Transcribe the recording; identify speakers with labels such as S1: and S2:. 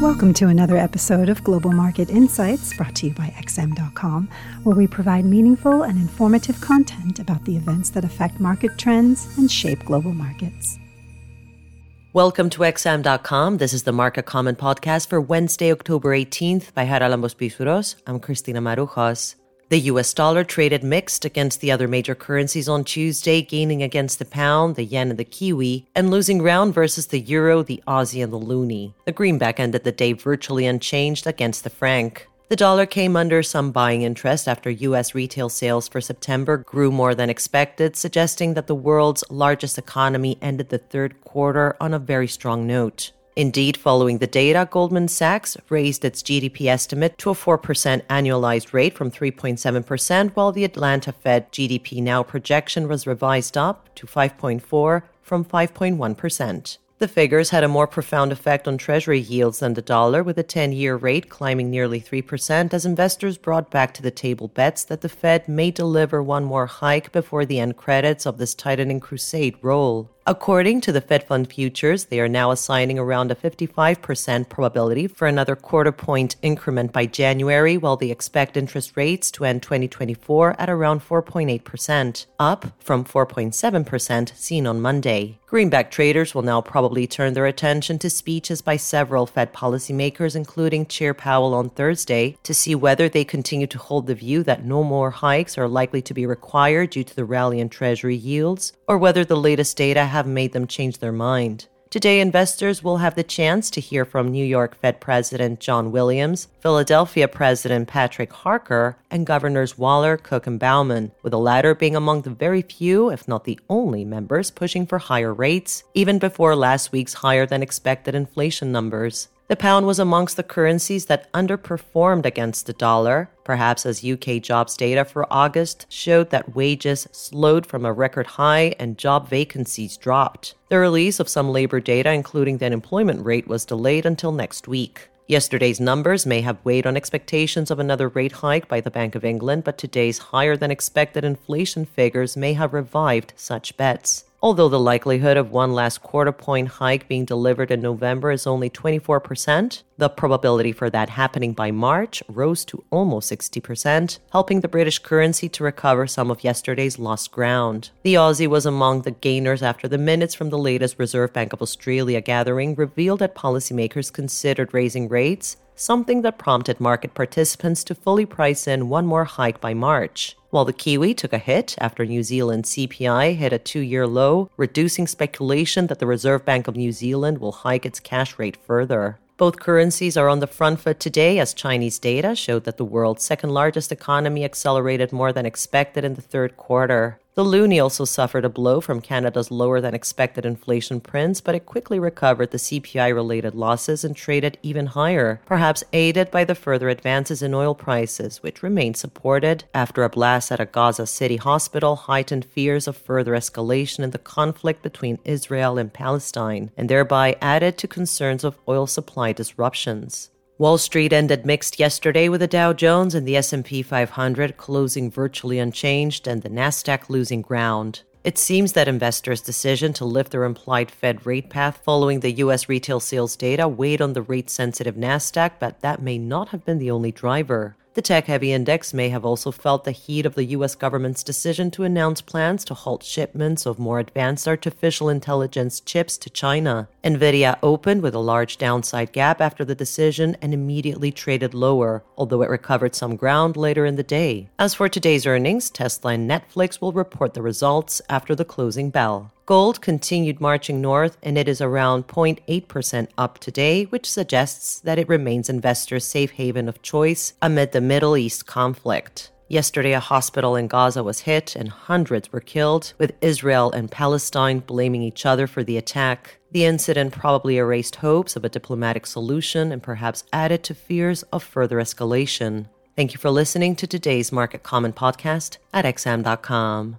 S1: Welcome to another episode of Global Market Insights brought to you by XM.com, where we provide meaningful and informative content about the events that affect market trends and shape global markets.
S2: Welcome to XM.com. This is the Market Comment podcast for Wednesday, October 18th by Haralambos Pissouros. I'm Christina Marujos. The US dollar traded mixed against the other major currencies on Tuesday, gaining against the pound, the yen, and the kiwi, and losing ground versus the euro, the Aussie, and the loonie. The greenback ended the day virtually unchanged against the franc. The dollar came under some buying interest after U.S. retail sales for September grew more than expected, suggesting that the world's largest economy ended the third quarter on a very strong note. Indeed, following the data, Goldman Sachs raised its GDP estimate to a 4% annualized rate from 3.7%, while the Atlanta Fed GDP Now projection was revised up to 5.4 from 5.1%. The figures had a more profound effect on Treasury yields than the dollar, with a 10 year rate climbing nearly 3% as investors brought back to the table bets that the Fed may deliver one more hike before the end credits of this tightening crusade roll. According to the Fed Fund futures, they are now assigning around a 55% probability for another quarter point increment by January, while they expect interest rates to end 2024 at around 4.8%, up from 4.7% seen on Monday. Greenback traders will now probably turn their attention to speeches by several Fed policymakers, including Chair Powell on Thursday, to see whether they continue to hold the view that no more hikes are likely to be required due to the rally in Treasury yields, or whether the latest data have made them change their mind. Today, investors will have the chance to hear from New York Fed President John Williams, Philadelphia President Patrick Harker, and Governors Waller, Cook, and Bowman, with the latter being among the very few, if not the only, members pushing for higher rates, even before last week's higher than expected inflation numbers. The pound was amongst the currencies that underperformed against the dollar, perhaps as UK jobs data for August showed that wages slowed from a record high and job vacancies dropped. The release of some labor data, including the unemployment rate, was delayed until next week. Yesterday's numbers may have weighed on expectations of another rate hike by the Bank of England, but today's higher than expected inflation figures may have revived such bets. Although the likelihood of one last quarter point hike being delivered in November is only 24%, the probability for that happening by March rose to almost 60%, helping the British currency to recover some of yesterday's lost ground. The Aussie was among the gainers after the minutes from the latest Reserve Bank of Australia gathering revealed that policymakers considered raising rates, something that prompted market participants to fully price in one more hike by March while the Kiwi took a hit after New Zealand CPI hit a two year low, reducing speculation that the Reserve Bank of New Zealand will hike its cash rate further. Both currencies are on the front foot today as Chinese data showed that the world's second largest economy accelerated more than expected in the third quarter. The loonie also suffered a blow from Canada's lower than expected inflation prints, but it quickly recovered the CPI related losses and traded even higher, perhaps aided by the further advances in oil prices, which remained supported after a blast at a Gaza City hospital heightened fears of further escalation in the conflict between Israel and Palestine, and thereby added to concerns of oil supply disruptions. Wall Street ended mixed yesterday with the Dow Jones and the S&P 500 closing virtually unchanged and the Nasdaq losing ground. It seems that investors' decision to lift their implied Fed rate path following the US retail sales data weighed on the rate sensitive Nasdaq, but that may not have been the only driver. The tech heavy index may have also felt the heat of the U.S. government's decision to announce plans to halt shipments of more advanced artificial intelligence chips to China. Nvidia opened with a large downside gap after the decision and immediately traded lower, although it recovered some ground later in the day. As for today's earnings, Tesla and Netflix will report the results after the closing bell. Gold continued marching north and it is around 0.8% up today, which suggests that it remains investors' safe haven of choice amid the Middle East conflict. Yesterday, a hospital in Gaza was hit and hundreds were killed, with Israel and Palestine blaming each other for the attack. The incident probably erased hopes of a diplomatic solution and perhaps added to fears of further escalation. Thank you for listening to today's Market Comment podcast at xm.com.